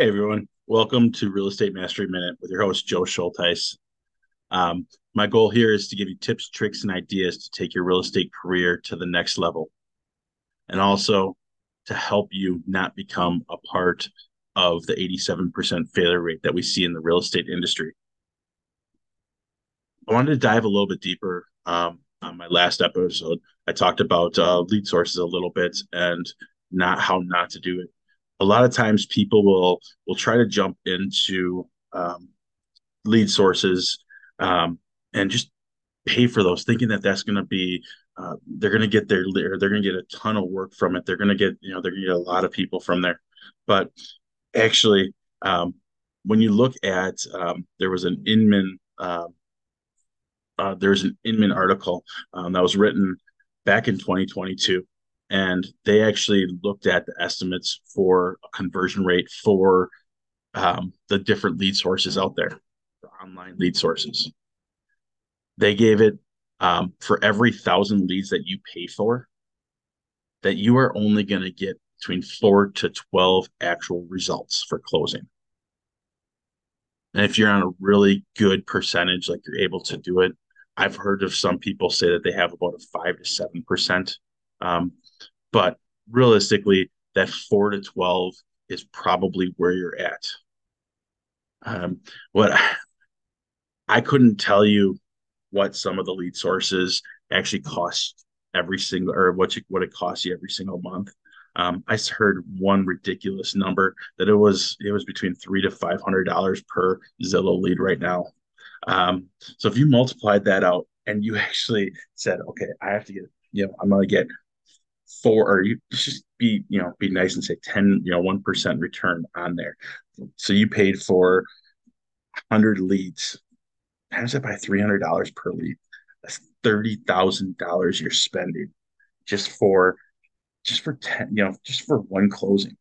Hey everyone, welcome to Real Estate Mastery Minute with your host Joe Schulteis. Um, my goal here is to give you tips, tricks, and ideas to take your real estate career to the next level, and also to help you not become a part of the 87% failure rate that we see in the real estate industry. I wanted to dive a little bit deeper. Um, on my last episode, I talked about uh, lead sources a little bit and not how not to do it a lot of times people will will try to jump into um, lead sources um, and just pay for those, thinking that that's going to be uh, they're going to get their they're going to get a ton of work from it. They're going to get you know they're going to get a lot of people from there, but actually, um, when you look at um, there was an Inman um, uh, there's an Inman article um, that was written back in 2022 and they actually looked at the estimates for a conversion rate for um, the different lead sources out there, the online lead sources. They gave it um, for every thousand leads that you pay for, that you are only going to get between four to 12 actual results for closing. And if you're on a really good percentage, like you're able to do it, I've heard of some people say that they have about a five to seven percent um, but realistically, that four to 12 is probably where you're at. Um, what I couldn't tell you what some of the lead sources actually cost every single or what you, what it costs you every single month. Um, I heard one ridiculous number that it was it was between three to five hundred dollars per Zillow lead right now. Um, so if you multiplied that out and you actually said, okay, I have to get you know I'm gonna get four or you just be you know be nice and say 10 you know 1% return on there. So you paid for 100 leads. Times that by $300 per lead? That's $30,000 you're spending just for just for 10 you know just for one closing.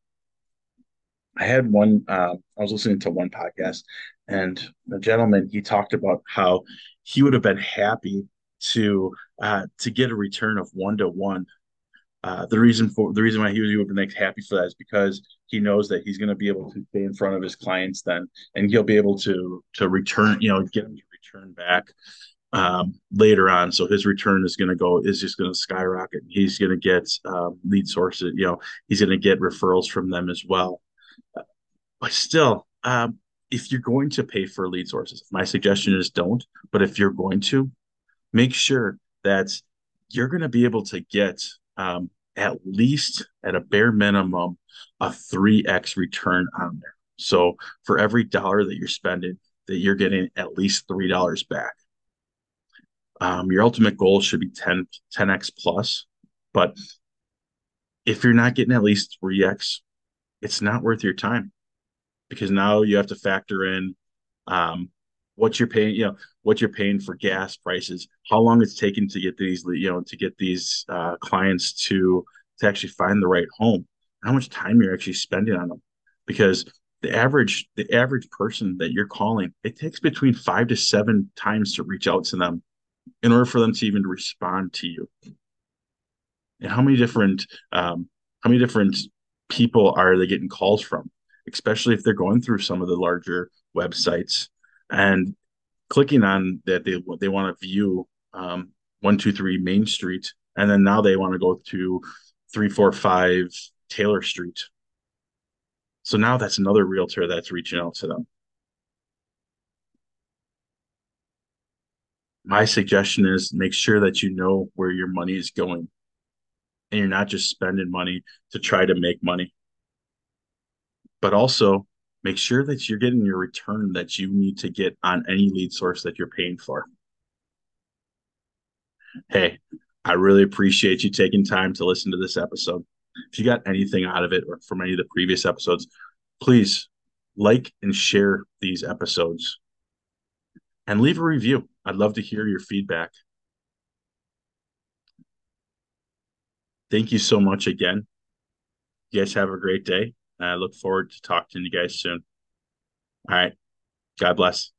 I had one uh, I was listening to one podcast and the gentleman he talked about how he would have been happy to uh, to get a return of one to one uh, the reason for the reason why he was even like happy for that is because he knows that he's going to be able to stay in front of his clients then, and he'll be able to to return, you know, get them to return back um, later on. So his return is going to go is just going to skyrocket. He's going to get um, lead sources, you know, he's going to get referrals from them as well. But still, um, if you're going to pay for lead sources, my suggestion is don't. But if you're going to, make sure that you're going to be able to get um, at least at a bare minimum a 3x return on there. So for every dollar that you're spending, that you're getting at least three dollars back. Um, your ultimate goal should be 10 10x plus, but if you're not getting at least 3x, it's not worth your time because now you have to factor in um, what you're paying, you know, what you're paying for gas prices, how long it's taking to get these, you know, to get these uh, clients to to actually find the right home, how much time you're actually spending on them, because the average the average person that you're calling, it takes between five to seven times to reach out to them in order for them to even respond to you. And how many different um, how many different people are they getting calls from, especially if they're going through some of the larger websites and clicking on that they they want to view um, one two three Main Street, and then now they want to go to three four five Taylor Street. So now that's another realtor that's reaching out to them. My suggestion is make sure that you know where your money is going and you're not just spending money to try to make money. But also make sure that you're getting your return that you need to get on any lead source that you're paying for. Hey, I really appreciate you taking time to listen to this episode. If you got anything out of it or from any of the previous episodes, please like and share these episodes and leave a review. I'd love to hear your feedback. Thank you so much again. You guys have a great day. I look forward to talking to you guys soon. All right. God bless.